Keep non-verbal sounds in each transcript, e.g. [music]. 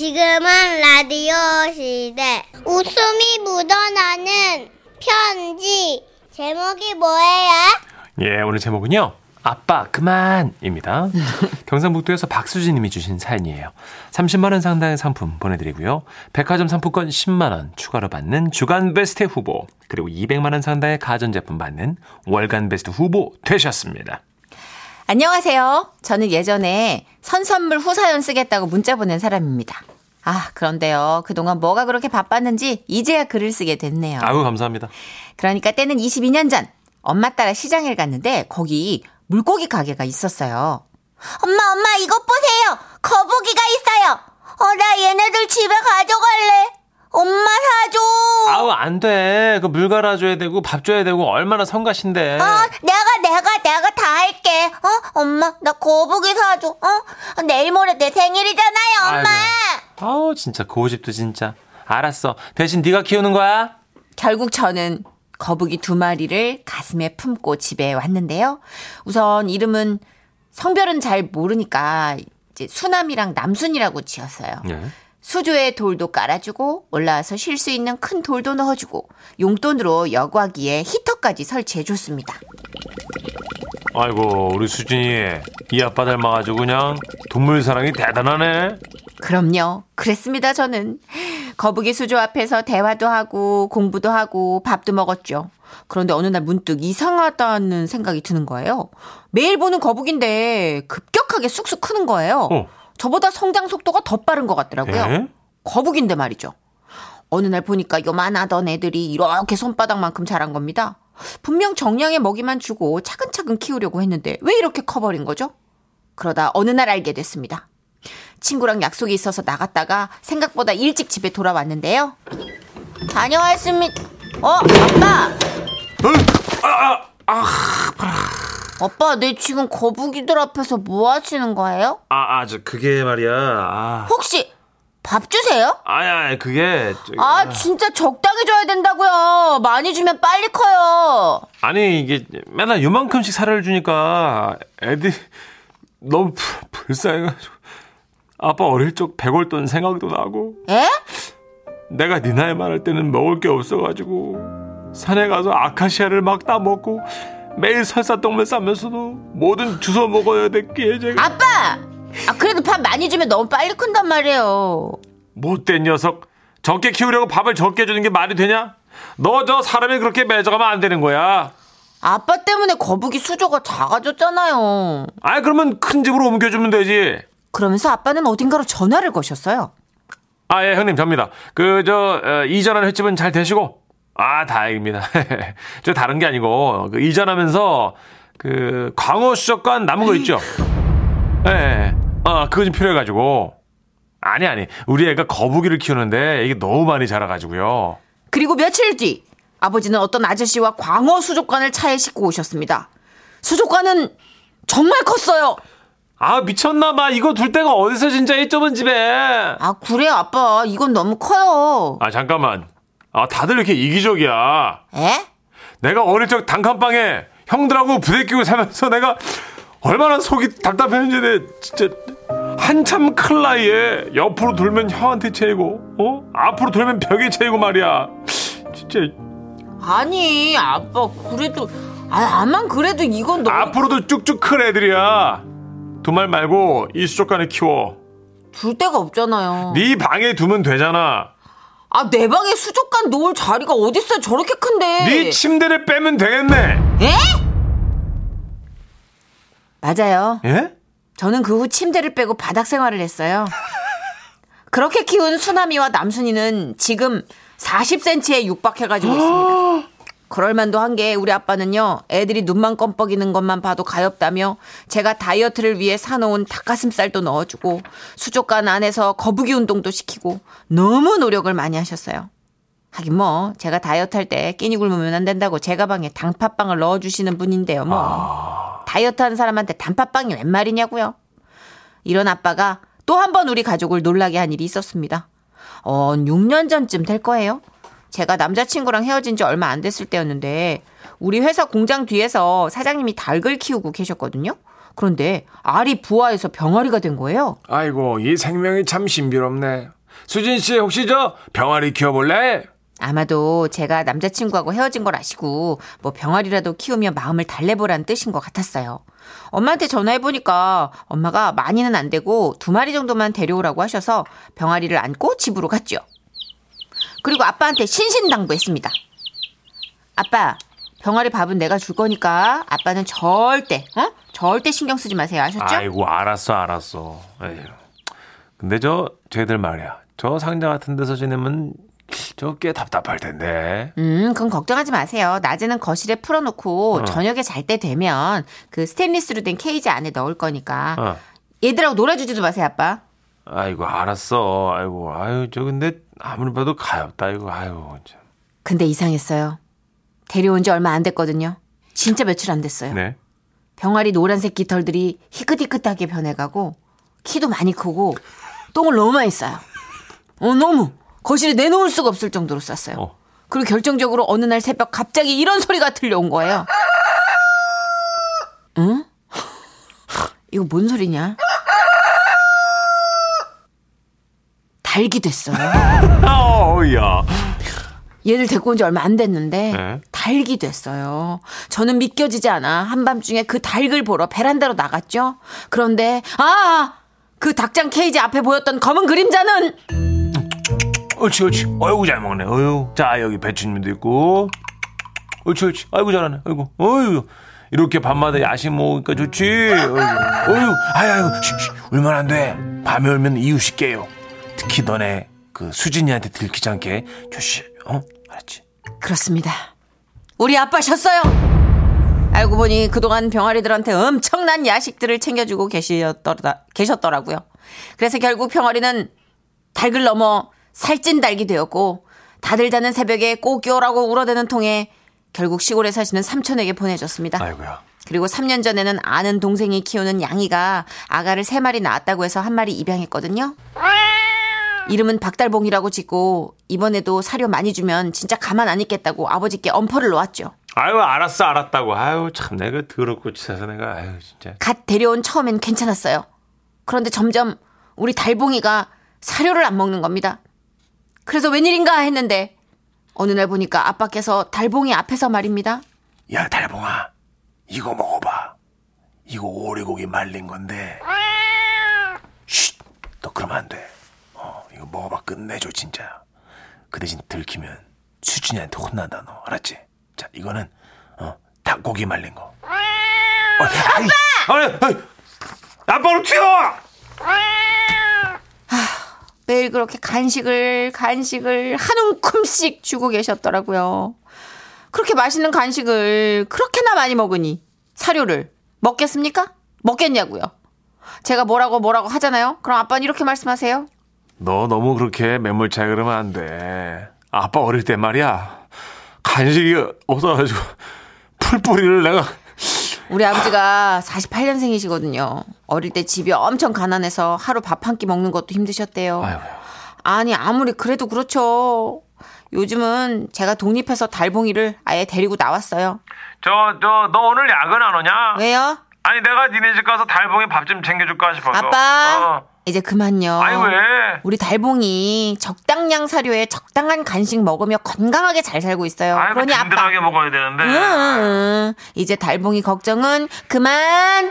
지금은 라디오 시대. 웃음이 묻어나는 편지. 제목이 뭐예요? 예, 오늘 제목은요. 아빠 그만입니다. [laughs] 경상북도에서 박수진 님이 주신 사연이에요. 30만 원 상당의 상품 보내드리고요. 백화점 상품권 10만 원 추가로 받는 주간 베스트 후보 그리고 200만 원 상당의 가전제품 받는 월간 베스트 후보 되셨습니다. 안녕하세요. 저는 예전에 선선물 후사연 쓰겠다고 문자 보낸 사람입니다. 아, 그런데요. 그동안 뭐가 그렇게 바빴는지 이제야 글을 쓰게 됐네요. 아유 감사합니다. 그러니까 때는 22년 전 엄마 따라 시장에 갔는데 거기 물고기 가게가 있었어요. 엄마, 엄마, 이것 보세요. 거북이가 있어요. 어, 나 얘네들 집에 가져갈래. 엄마 사줘. 아우 안 돼. 그 물 갈아줘야 되고 밥 줘야 되고 얼마나 성가신데. 어, 내가, 내가, 내가 다 할게. 어, 엄마, 나 거북이 사줘. 어, 내일 모레 내 생일이잖아요, 엄마. 아이고. 아우 진짜 고집도 진짜. 알았어. 대신 네가 키우는 거야. 결국 저는 거북이 두 마리를 가슴에 품고 집에 왔는데요. 우선 이름은 성별은 잘 모르니까 이제 수남이랑 남순이라고 지었어요. 예. 수조에 돌도 깔아주고 올라와서 쉴 수 있는 큰 돌도 넣어주고 용돈으로 여과기에 히터까지 설치해줬습니다. 아이고 우리 수진이 이 아빠 닮아가지고 그냥 동물 사랑이 대단하네. 그럼요. 그랬습니다, 저는. 거북이 수조 앞에서 대화도 하고 공부도 하고 밥도 먹었죠. 그런데 어느 날 문득 이상하다는 생각이 드는 거예요. 매일 보는 거북인데 급격하게 쑥쑥 크는 거예요. 어. 저보다 성장 속도가 더 빠른 것 같더라고요. 예? 거북인데 말이죠. 어느 날 보니까 요만하던 애들이 이렇게 손바닥만큼 자란 겁니다. 분명 정량의 먹이만 주고 차근차근 키우려고 했는데 왜 이렇게 커버린 거죠? 그러다 어느 날 알게 됐습니다. 친구랑 약속이 있어서 나갔다가 생각보다 일찍 집에 돌아왔는데요. 다녀왔습니다. 어, 아빠! 아 빠, 내 지금 거북이들 앞에서 뭐 하시는 거예요? 아, 아, 저 그게 말이야. 아, 혹시 밥 주세요? 아야, 그게 저기, 아, 진짜 적당히 줘야 된다고요. 많이 주면 빨리 커요. 아니 이게 맨날 요만큼씩 살을 주니까 애들이 너무 불- 불쌍해가지고 아빠 어릴 적 백월돈 생각도 나고 에? 내가 네 나이 많을 때는 먹을 게 없어가지고 산에 가서 아카시아를 막 따먹고 매일 설사떡물 싸면서도 뭐든 주워 먹어야 됐기에 제가 아빠! 아, 그래도 밥 많이 주면 너무 빨리 큰단 말이에요. 못된 녀석 적게 키우려고 밥을 적게 주는 게 말이 되냐? 너 저 사람이 그렇게 매져가면 안 되는 거야. 아빠 때문에 거북이 수조가 작아졌잖아요. 아 그러면 큰 집으로 옮겨주면 되지. 그러면서 아빠는 어딘가로 전화를 거셨어요. 아, 예, 형님, 접니다. 그, 저, 어, 이전한 횟집은 잘 되시고? 아, 다행입니다. [laughs] 저 다른 게 아니고, 그 이전하면서, 그, 광어 수족관 남은 거 있죠? [laughs] 예, 예. 어, 그거 좀 필요해가지고. 아니, 아니. 우리 애가 거북이를 키우는데 이게 너무 많이 자라가지고요. 그리고 며칠 뒤 아버지는 어떤 아저씨와 광어 수족관을 차에 싣고 오셨습니다. 수족관은 정말 컸어요. 아, 미쳤나봐. 이거 둘 데가 어디서 진짜 이 좁은 집에. 아 그래 아빠 이건 너무 커요. 아, 잠깐만. 아, 다들 이렇게 이기적이야. 에? 내가 어릴 적 단칸방에 형들하고 부대끼고 살면서 내가 얼마나 속이 답답했는지 내 진짜 한참 클 나이에 옆으로 돌면 형한테 채이고 어 앞으로 돌면 벽에 채이고 말이야 진짜 아니 아빠 그래도 아 아만 그래도 이건 너무 앞으로도 쭉쭉 클 애들이야 두말 말고 이 수족관에 키워 둘 데가 없잖아요. 네 방에 두면 되잖아 아 내 방에 수족관 놓을 자리가 어딨어요 저렇게 큰데. 네 침대를 빼면 되겠네 에? 맞아요. 예? 저는 그 후 침대를 빼고 바닥 생활을 했어요. [laughs] 그렇게 키운 수남이와 남순이는 지금 40cm에 육박해가지고 있습니다. 그럴만도 한 게 우리 아빠는요, 애들이 눈만 껌뻑이는 것만 봐도 가엾다며 제가 다이어트를 위해 사놓은 닭가슴살도 넣어주고 수족관 안에서 거북이 운동도 시키고 너무 노력을 많이 하셨어요. 하긴 뭐 제가 다이어트 할 때 끼니 굶으면 안 된다고 제 가방에 당팥빵을 넣어주시는 분인데요, 뭐. 다이어트 하는 사람한테 단팥빵이 웬 말이냐고요. 이런 아빠가 또 한 번 우리 가족을 놀라게 한 일이 있었습니다. 어, 6년 전쯤 될 거예요. 제가 남자친구랑 헤어진 지 얼마 안 됐을 때였는데 우리 회사 공장 뒤에서 사장님이 닭을 키우고 계셨거든요. 그런데 알이 부화해서 병아리가 된 거예요. 아이고, 이 생명이 참 신비롭네. 수진 씨, 혹시 저 병아리 키워볼래? 아마도 제가 남자친구하고 헤어진 걸 아시고 뭐 병아리라도 키우며 마음을 달래보라는 뜻인 것 같았어요. 엄마한테 전화해보니까 엄마가 많이는 안 되고 두 마리 정도만 데려오라고 하셔서 병아리를 안고 집으로 갔죠. 그리고 아빠한테 신신당부했습니다. 아빠, 병아리 밥은 내가 줄 거니까 아빠는 절대, 어? 절대 신경 쓰지 마세요. 아셨죠? 아이고, 알았어, 알았어. 에휴. 근데 저, 쟤들 말이야. 저 상자 같은 데서 지내면 저꽤 답답할 텐데. 음, 그건 걱정하지 마세요. 낮에는 거실에 풀어놓고 어. 저녁에 잘 때 되면 그 스테인리스로 된 케이지 안에 넣을 거니까 어. 얘들하고 놀아주지도 마세요, 아빠. 아이고, 알았어. 아이고, 아유, 저 근데 아무리 봐도 가엽다, 이거. 아유, 참. 근데 이상했어요. 데려온 지 얼마 안 됐거든요. 진짜 며칠 안 됐어요. 네. 병아리 노란색 깃털들이 희끗희끗하게 변해가고 키도 많이 크고 똥을 너무 많이 싸요. 어, 너무 거실에 내놓을 수가 없을 정도로 쌌어요. 어. 그리고 결정적으로 어느 날 새벽 갑자기 이런 소리가 들려온 거예요. 응? [laughs] 이거 뭔 소리냐? 달기 됐어요. [laughs] 어우, 야. 얘를 데리고 온 지 얼마 안 됐는데 네. 닭이 됐어요. 저는 믿겨지지 않아 한밤중에 그 닭을 보러 베란다로 나갔죠. 그런데 아! 그 닭장 케이지 앞에 보였던 검은 그림자는 옳지, 옳지. 어이구, 잘 먹네. 어유. 자, 여기 배추님도 있고. 옳지, 옳지. 아이고, 잘하네. 아이고, 어유. 이렇게 밤마다 야식 먹으니까 좋지. 어유. 아유, 아유, 쉬, 쉬. 울면 안 돼. 밤에 울면 이웃이 깨요. 특히 너네 그 수진이한테 들키지 않게 조심. 어? 알았지? 그렇습니다. 우리 아빠셨어요. 알고 보니 그동안 병아리들한테 엄청난 야식들을 챙겨주고 계시더라, 계셨더라고요. 그래서 결국 병아리는 닭을 넘어 살찐 닭이 되었고 다들 자는 새벽에 꼬끼오라고 울어대는 통에 결국 시골에 사시는 삼촌에게 보내줬습니다. 아이고야. 그리고 3년 전에는 아는 동생이 키우는 양이가 아가를 3마리 낳았다고 해서 한 마리 입양했거든요. 이름은 박달봉이라고 짓고 이번에도 사료 많이 주면 진짜 가만 안 있겠다고 아버지께 엄포를 놓았죠. 아유, 알았어, 알았다고. 아유, 참, 내가 더럽고 치사서 내가, 아유, 진짜. 갓 데려온 처음엔 괜찮았어요. 그런데 점점 우리 달봉이가 사료를 안 먹는 겁니다. 그래서 웬일인가 했는데 어느 날 보니까 아빠께서 달봉이 앞에서 말입니다. 야, 달봉아. 이거 먹어봐. 이거 오리고기 말린 건데. 쉿! 너 그러면 안 돼. 어, 이거 먹어봐. 끝내줘, 진짜. 그 대신 들키면 수진이한테 혼난다, 너. 알았지? 자, 이거는, 어, 닭고기 말린 거. 어, 아빠! 아이, 아이, 아빠로 튀어! 매일 그렇게 간식을 간식을 한 움큼씩 주고 계셨더라고요. 그렇게 맛있는 간식을 그렇게나 많이 먹으니 사료를 먹겠습니까? 먹겠냐고요. 제가 뭐라고 뭐라고 하잖아요. 그럼 아빠는 이렇게 말씀하세요. 너 너무 그렇게 매몰차게 그러면 안 돼. 아빠 어릴 때 말이야. 간식이 없어가지고 풀뿌리를 내가 우리 아버지가 48년생이시거든요. 어릴 때 집이 엄청 가난해서 하루 밥 한 끼 먹는 것도 힘드셨대요. 아이고. 아니 아무리 그래도 그렇죠. 요즘은 제가 독립해서 달봉이를 아예 데리고 나왔어요. 저, 저, 너 오늘 야근 안 오냐? 왜요? 아니, 내가 니네 집 가서 달봉에 밥좀 챙겨줄까 싶어서. 아빠 어. 이제 그만요. 아니, 왜? 우리 달봉이 적당량 사료에 적당한 간식 먹으며 건강하게 잘 살고 있어요. 아이고, 그러니 아빠. 든든하게 먹어야 되는데. 응. 이제 달봉이 걱정은 그만.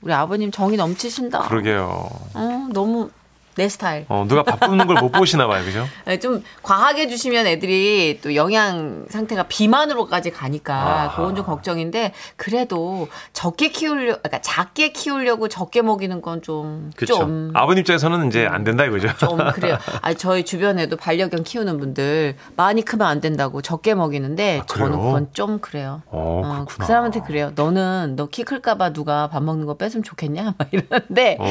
우리 아버님 정이 넘치신다. 그러게요. 어, 너무 내 스타일. 어, 누가 밥 굽는 걸 못 보시나 봐요, 그죠? [laughs] 네, 좀 과하게 주시면 애들이 또 영양 상태가 비만으로까지 가니까 아하. 그건 좀 걱정인데 그래도 적게 키우려 그러니까 작게 키우려고 적게 먹이는 건 좀. 좀 아버님 입장에서는 이제 안 된다 이거죠. 좀 [laughs] 그래요. 아 저희 주변에도 반려견 키우는 분들 많이 크면 안 된다고 적게 먹이는데 아? 저는 그건 좀 그래요. 어, 그 그렇구나. 사람한테 그래요. 너는 너 키 클까봐 누가 밥 먹는 거 뺏으면 좋겠냐? [laughs] 막 이러는데 어.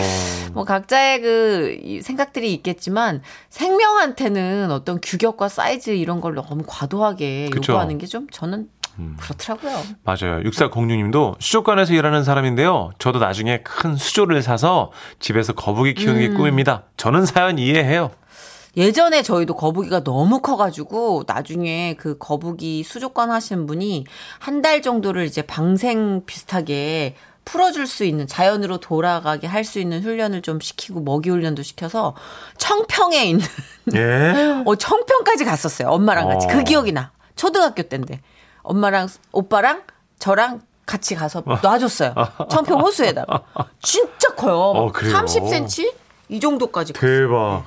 뭐 각자의 그이 생각들이 있겠지만 생명한테는 어떤 규격과 사이즈 이런 걸 너무 과도하게 그쵸. 요구하는 게 좀 저는 음. 그렇더라고요. 맞아요. 6406님도 수족관에서 일하는 사람인데요. 저도 나중에 큰 수조를 사서 집에서 거북이 키우는 게 꿈입니다. 저는 사연 이해해요. 예전에 저희도 거북이가 너무 커가지고 나중에 그 거북이 수족관 하시는 분이 한 달 정도를 이제 방생 비슷하게 풀어줄 수 있는 자연으로 돌아가게 할 수 있는 훈련을 좀 시키고 먹이 훈련도 시켜서 청평에 있는 [laughs] 예. 어 청평까지 갔었어요 엄마랑 같이 어. 그 기억이 나 초등학교 때인데 엄마랑 오빠랑 저랑 같이 가서 놔줬어요 [laughs] 청평 호수에다가 진짜 커요 어, 그래요? 30cm 이 정도까지. 대박.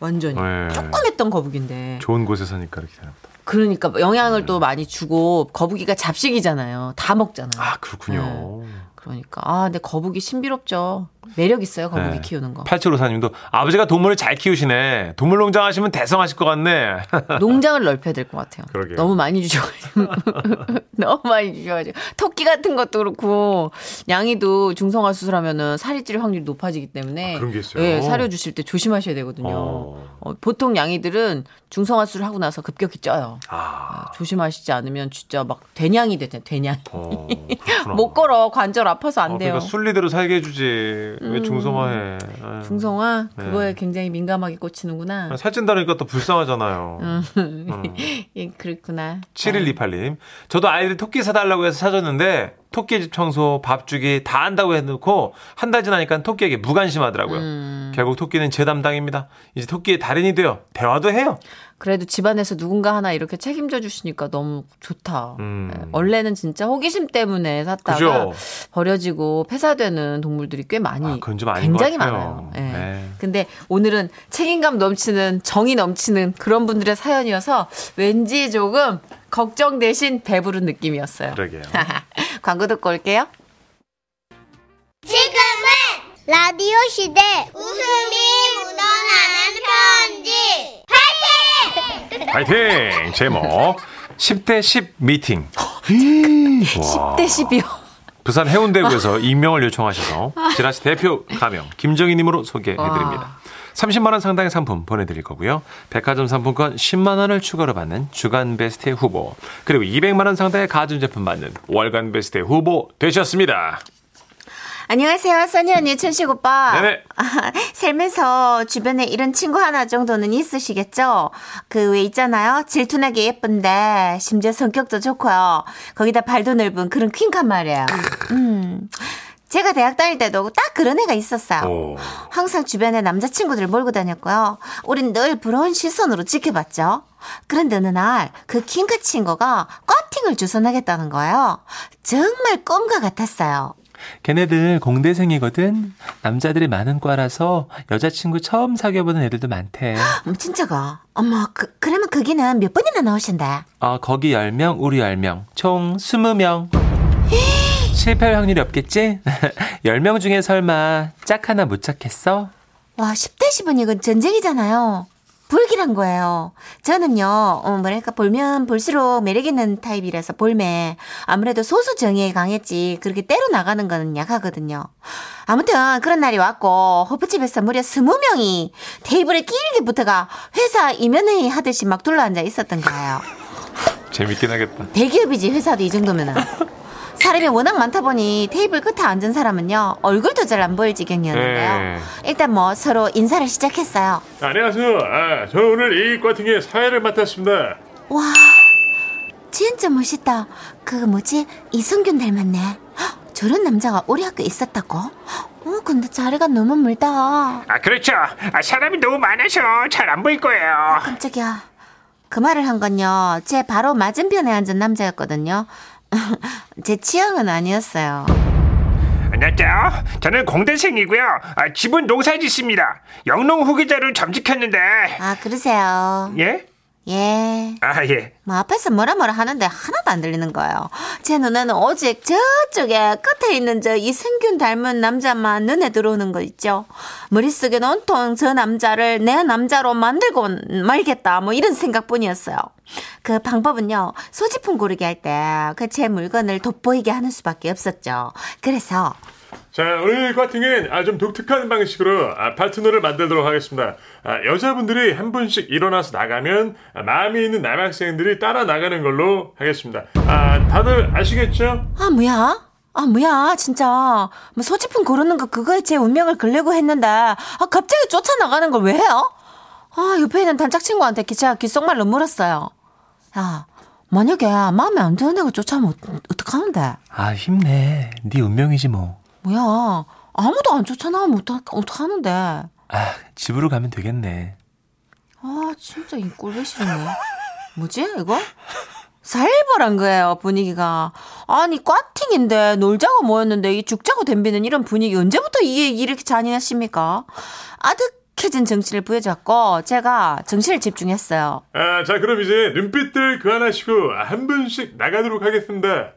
완전히 네. 조그맸던 거북인데 좋은 곳에 사니까 이렇게 보다. 그러니까 영양을 또 많이 주고 거북이가 잡식이잖아요 다 먹잖아요 아, 그렇군요. 그러니까. 아 근데 거북이 신비롭죠 매력 있어요 거북이 네. 키우는 거 8754님도 아버지가 동물을 잘 키우시네. 동물농장 하시면 대성하실 것 같네. [laughs] 농장을 넓혀야 될 것 같아요 그러게요. 너무 많이 주셔가지고 [laughs] 너무 많이 주셔가지고 토끼 같은 것도 그렇고 양이도 중성화 수술하면은 살이 찔 확률이 높아지기 때문에 아, 그런 게 있어요? 예, 사료 주실 때 조심하셔야 되거든요 어. 어, 보통 양이들은 중성화 수술 하고 나서 급격히 쪄요 아, 조심하시지 않으면 진짜 막 된양이 되잖아요 된양 어. [laughs] 못 걸어 관절 아파서 안 어, 돼요 음. 그러니까 순리대로 살게 해주지. 왜 중성화해. 아. 중성화 네. 그거에 굉장히 민감하게 꽂히는구나. 살찐다니까 또 불쌍하잖아요. [laughs] 예, 그렇구나. 7128님. 저도 아이들 토끼 사달라고 해서 사줬는데, 토끼 집 청소, 밥 주기 다 한다고 해놓고, 한 달 지나니까 토끼에게 무관심하더라고요. 음. 결국 토끼는 제 담당입니다. 이제 토끼의 달인이 되어 대화도 해요. 그래도 집안에서 누군가 하나 이렇게 책임져 주시니까 너무 좋다. 음. 예, 원래는 진짜 호기심 때문에 샀다가 그죠? 버려지고 폐사되는 동물들이 꽤 많이 아, 그건 좀 아닌 것 굉장히 같아요. 많아요. 예. 네. 근데 오늘은 책임감 넘치는 정이 넘치는 그런 분들의 사연이어서 왠지 조금 걱정 대신 배부른 느낌이었어요. 그러게요. [laughs] 광고 듣고 올게요. 지금은 라디오 시대 웃음이 묻어나는 편지. 파이팅! 제목 10대 10 미팅. 와. 10대 10이요. 부산 해운대구에서 익명을 요청하셔서 지라시 대표 가명 김정희님으로 소개해드립니다. 30만 원 상당의 상품 보내드릴 거고요. 백화점 상품권 10만 원을 추가로 받는 주간 베스트 후보 그리고 200만 원 상당의 가전제품 받는 월간 베스트 후보 되셨습니다. 안녕하세요, 써니 언니, 천식 오빠. 네네. [laughs] 아, 살면서 주변에 이런 친구 하나 정도는 있으시겠죠? 그 왜 있잖아요. 질투나게 예쁜데 심지어 성격도 좋고요. 거기다 발도 넓은 그런 퀸칸 말이에요. 음. 제가 대학 다닐 때도 딱 그런 애가 있었어요. 오. 항상 주변에 남자친구들 몰고 다녔고요. 우린 늘 부러운 시선으로 지켜봤죠. 그런데 어느 날 그 킹카 친구가 꽈팅을 주선하겠다는 거예요. 정말 꿈과 같았어요. 걔네들 공대생이거든. 남자들이 많은 과라서 여자친구 처음 사귀어보는 애들도 많대. [gasps] 어머, 진짜가? 어머, 그, 그러면 거기는 몇 번이나 나오신대? 어, 거기 10명, 우리 10명. 총 20명. [gasps] 실패할 확률이 없겠지? [laughs] 10명 중에 설마 짝 하나 못 찾겠어? 와, 10대 10은 이건 전쟁이잖아요. 불길한 거예요. 저는요, 어, 뭐랄까, 볼면 볼수록 매력 있는 타입이라서 볼매. 아무래도 소수 정의에 강했지. 그렇게 때로 나가는 거는 약하거든요. 아무튼, 그런 날이 왔고, 호프집에서 무려 20명이 테이블에 길게 붙어가 회사 이면회의 하듯이 막 둘러앉아 있었던 거예요. 재밌긴 하겠다. 대기업이지, 회사도 이 정도면은. 사람이 워낙 많다 보니 테이블 끝에 앉은 사람은요, 얼굴도 잘 안 보일 지경이었는데요. 네. 일단 뭐 서로 인사를 시작했어요. 안녕하세요. 아, 저는 오늘 이 과팅의 사회를 맡았습니다. 와, 진짜 멋있다. 그 뭐지 이성균 닮았네. 헉, 저런 남자가 우리 학교에 있었다고? 어, 근데 자리가 너무 멀다. 아, 그렇죠. 아, 사람이 너무 많아서 잘 안 보일 거예요. 깜짝이야. 그 말을 한 건요. 제 바로 맞은편에 앉은 남자였거든요. 제 취향은 아니었어요. 안녕하세요. 저는 공대생이고요. 아, 집은 농사짓습니다. 영농 후기자를 점직했는데. 아, 그러세요. 예? 예. 아, 예. 뭐 앞에서 뭐라 뭐라 하는데 하나도 안 들리는 거예요. 제 눈에는 오직 저쪽에 끝에 있는 저 이승균 닮은 남자만 눈에 들어오는 거 있죠. 머릿속에는 온통 저 남자를 내 남자로 만들고 말겠다. 뭐 이런 생각뿐이었어요. 그 방법은요. 소지품 고르게 할때 그 제 물건을 돋보이게 하는 수밖에 없었죠. 그래서 자, 오늘 과팅은 아, 좀 독특한 방식으로 아, 파트너를 만들도록 하겠습니다. 아, 여자분들이 한 분씩 일어나서 나가면 아, 마음이 있는 남학생들이 따라 나가는 걸로 하겠습니다. 아, 다들 아시겠죠? 아 뭐야? 아 뭐야 진짜 뭐 소지품 고르는 거 그거에 제 운명을 걸려고 했는데 아 갑자기 쫓아나가는 걸 왜 해요? 아, 옆에 있는 단짝 친구한테 기- 제가 귓속말로 물었어요. 야, 만약에 마음에 안 드는 애가 쫓아오면 어- 어떡하는데? 아, 힘내. 네 운명이지 뭐. 뭐야, 아무도 안 쫓아나오면 어떡, 어떡하는데? 아, 집으로 가면 되겠네. 아, 진짜 이 꼴보기 싫네. 뭐지, 이거? 살벌한 거예요, 분위기가. 아니, 꽈팅인데, 놀자고 모였는데, 이 죽자고 덤비는 이런 분위기 언제부터 이, 이렇게 잔인하십니까? 아득해진 정신을 부여잡고, 제가 정신을 집중했어요. 아, 자, 그럼 이제 눈빛들 그만하시고 한 분씩 나가도록 하겠습니다.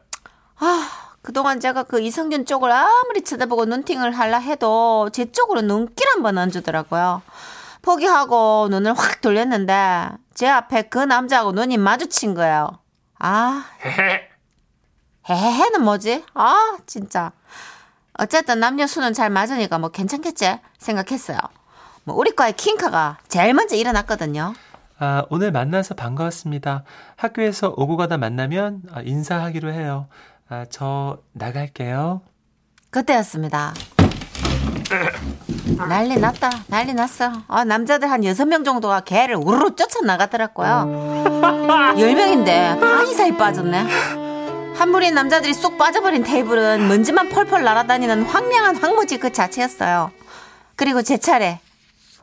아, 그동안 제가 그 이성균 쪽을 아무리 쳐다보고 눈팅을 하려 해도 제 쪽으로 눈길 한 번 안 주더라고요. 포기하고 눈을 확 돌렸는데 제 앞에 그 남자하고 눈이 마주친 거예요. 아, 헤헤는 뭐지? 아, 진짜. 어쨌든 남녀 수는 잘 맞으니까 뭐 괜찮겠지 생각했어요. 뭐 우리 과의 킹카가 제일 먼저 일어났거든요. 아, 오늘 만나서 반가웠습니다. 학교에서 오고 가다 만나면 아, 인사하기로 해요. 아, 저 나갈게요. 그때였습니다. 난리 났다. 난리 났어. 아, 남자들 한 여섯 명 정도가 개를 우르르 쫓아나가더라고요. 열 명인데 반이 사이 빠졌네. 한 무리의 남자들이 쏙 빠져버린 테이블은 먼지만 펄펄 날아다니는 황량한 황무지 그 자체였어요. 그리고 제 차례.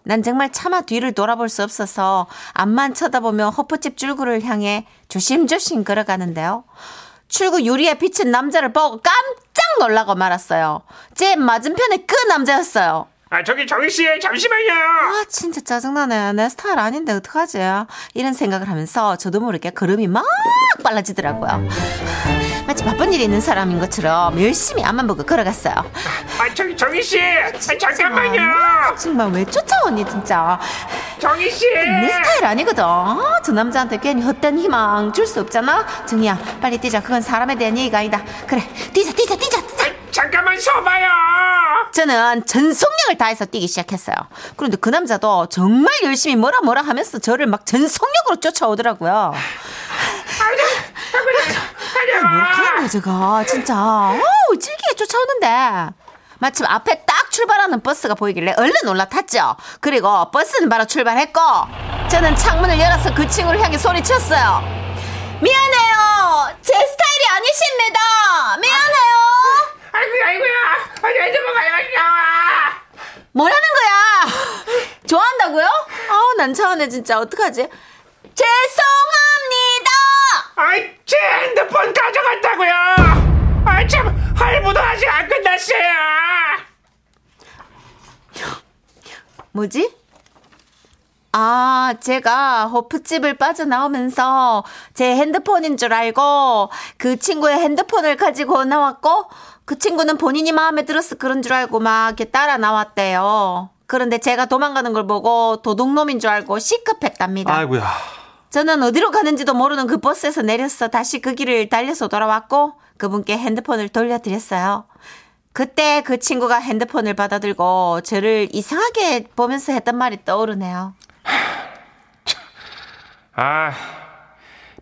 난 정말 차마 뒤를 돌아볼 수 없어서 앞만 쳐다보며 호프집 출구를 향해 조심조심 걸어가는데요. 출구 유리에 비친 남자를 보고 깜짝 놀라고 말았어요. 제 맞은편에 그 남자였어요. 아 저기 정희 씨 잠시만요. 아 진짜 짜증나네. 내 스타일 아닌데 어떡하지? 이런 생각을 하면서 저도 모르게 걸음이 막 빨라지더라고요. 마치 바쁜 일이 있는 사람인 것처럼 열심히 앞만 보고 걸어갔어요. 아 저기 정희 씨 아, 잠깐만요. 정말 왜 쫓아오니 진짜. 정희 씨. 내 스타일 아니거든. 아, 저 남자한테 괜히 헛된 희망 줄 수 없잖아. 정이야, 빨리 뛰자. 그건 사람에 대한 얘기가 아니다. 그래, 뛰자, 뛰자, 뛰자. 뛰자. 아, 잠깐만 서봐요. 저는 전속력을 다해서 뛰기 시작했어요. 그런데 그 남자도 정말 열심히 뭐라 뭐라 하면서 저를 막 전속력으로 쫓아오더라고요. 뭐라 하는 거야, 제가. 진짜. 어우, 찔기게 쫓아오는데. 마침 앞에 딱 출발하는 버스가 보이길래 얼른 올라탔죠. 그리고 버스는 바로 출발했고, 저는 창문을 열어서 그 친구를 향해 소리쳤어요. 미안해요. 제 스타일이 아니십니다. 미안해요. 아이고 아이고야. 아니 핸드폰 가져가시오. 뭐라는 거야? 좋아한다고요? 아우, 난 차원에 진짜 어떡하지? 죄송합니다! 아이 제 핸드폰 가져갔다고요. 아 참 할부도 아직 안 끝났어요. 뭐지? 아, 제가 호프집을 빠져나오면서 제 핸드폰인 줄 알고 그 친구의 핸드폰을 가지고 나왔고 그 친구는 본인이 마음에 들어서 그런 줄 알고 막 이렇게 따라 나왔대요. 그런데 제가 도망가는 걸 보고 도둑놈인 줄 알고 시급했답니다. 아이고야. 저는 어디로 가는지도 모르는 그 버스에서 내려서 다시 그 길을 달려서 돌아왔고 그분께 핸드폰을 돌려드렸어요. 그때 그 친구가 핸드폰을 받아들고 저를 이상하게 보면서 했던 말이 떠오르네요. 아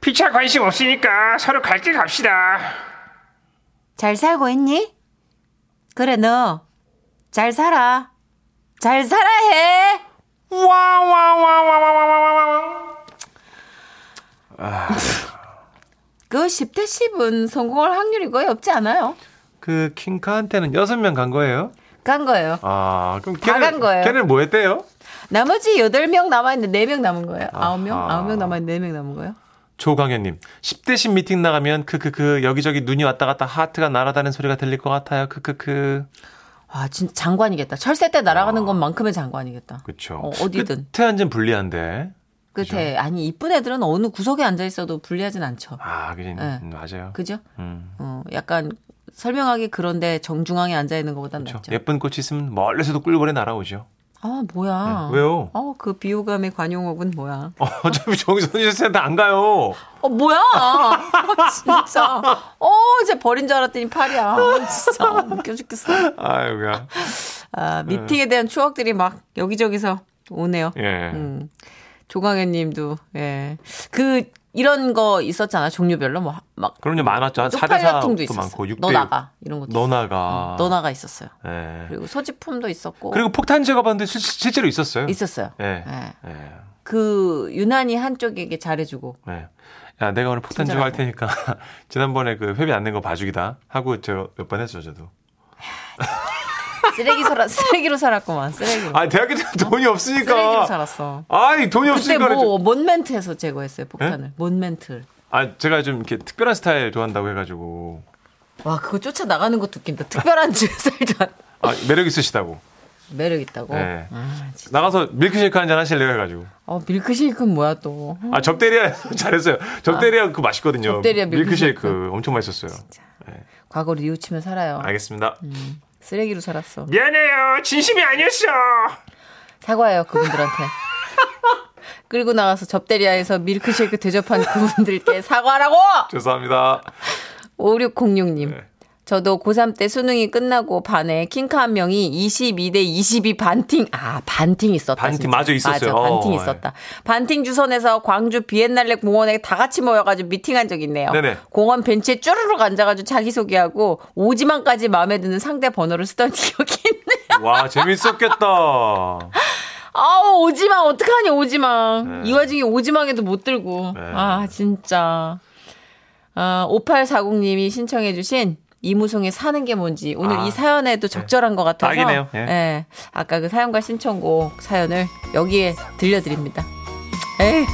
피차 관심 없으니까 서로 갈 길 갑시다. 잘 살고 있니? 그래 너 잘 살아. 잘 살아 해. 와와와와와와와 와. 그 10대 10은 성공할 확률이 거의 없지 않아요? 그 킹카한테는 여섯 명 간 거예요? 간 거예요. 아, 그럼 다간 거예요. 걔는 뭐 했대요? 나머지 8명 남아있는데 4명 남은 거예요. 아하. 9명? 9명 남아있는데 4명 남은 거예요. 조강현님, 10대 10 미팅 나가면 크크크 여기저기 눈이 왔다 갔다 하트가 날아다니는 소리가 들릴 것 같아요. 크크크. 와, 진짜 장관이겠다. 철새 때 날아가는 것만큼의 장관이겠다. 그쵸. 어, 어디든. 끝에 앉으면 불리한데. 끝에 아니 이쁜 애들은 어느 구석에 앉아 있어도 불리하진 않죠. 아, 그지. 네. 음, 맞아요. 그죠? 음. 어, 약간 설명하기 그런데 정중앙에 앉아 있는 것보단 그렇죠. 낫죠. 예쁜 꽃이 있으면 멀리서도 꿀벌이 날아오죠. 아 뭐야? 네. 왜요? 어, 그 비호감의 관용어군 뭐야? [laughs] 어, 어차피 정선희 씨한테 안 가요. 어 뭐야? 아, 진짜. 어, 이제 버린 줄 알았더니 팔이야. 아, 진짜 웃겨 죽겠어. 아유야. 아, 미팅에 대한 추억들이 막 여기저기서 오네요. 예. 음. 조광현 님도, 예. 그, 이런 거 있었잖아 종류별로 뭐 막 그럼요, 많았죠. 한 4대 쪽팔려통도 4도 있었어. 많고, 6대 너 나가 이런 것도 너 나가. 있었어. 너나가 있었어요. 예. 그리고 소지품도 있었고 그리고 폭탄 제거반도 실- 실제로 있었어요. 있었어요. 예. 예. 예. 그 유난히 한쪽에게 잘해주고 예. 야, 내가 오늘 폭탄 제거 할 테니까 [laughs] 지난번에 그 회비 안 낸 거 봐주기다 하고 저 몇 번 했죠, 저도. 쓰레기 살아 쓰레기로 살았구만 쓰레기로. 아, 대학교 때 돈이 없으니까. 쓰레기로 살았어. 아니, 돈이 그때 없으니까. 뭐 몬멘트에서 제거했어요 폭탄을. 몬멘트. 아, 제가 좀 이렇게 특별한 스타일 좋아한다고 해가지고. 와 그거 쫓아 나가는 것도 웃긴다. 특별한 [laughs] 스타일도 안- 아, 매력 있으시다고. 매력 있다고. 예. 아. 나가서 밀크쉐이크 한 잔 하실래요? 해가지고. 어 밀크쉐이크는 뭐야 또. 아, 접대리아 [laughs] 잘했어요. 접대리아 그거 맛있거든요. 접대리아 밀크쉐이크. 밀크쉐이크. 엄청 맛있었어요. 과거를 뉘우치며 살아요. 알겠습니다. 쓰레기로 살았어. 미안해요. 진심이 아니었어. 사과해요 그분들한테. [laughs] 끌고 나가서 접대리아에서 밀크쉐이크 대접한 그분들께 사과하라고! [laughs] 죄송합니다. 5606님. 네. 저도 고3 때 수능이 끝나고 반에 킹카 한 명이 22대 22 반팅, 아, 반팅 있었다. 반팅, 진짜. 맞아, 있었어요. 맞아, 반팅 어, 있었다. 반팅 주선에서 광주 비엔날레 공원에 다 같이 모여가지고 미팅한 적 있네요. 네네. 공원 벤치에 쭈르륵 앉아가지고 자기소개하고 오지만까지 마음에 드는 상대 번호를 쓰던 [laughs] 기억이 있네요. 와, 재밌었겠다. [laughs] 아우, 오지망, 어떡하니, 오지망. 이 와중에 오지망에도 못 들고. 네. 아, 진짜. 아, 5840님이 신청해 주신 이무송의 사는 게 뭔지 오늘 아, 이 사연에도 적절한 것 같아서 딱이네요. 예. 예, 아까 그 사연과 신청곡 사연을 여기에 들려드립니다. 에이,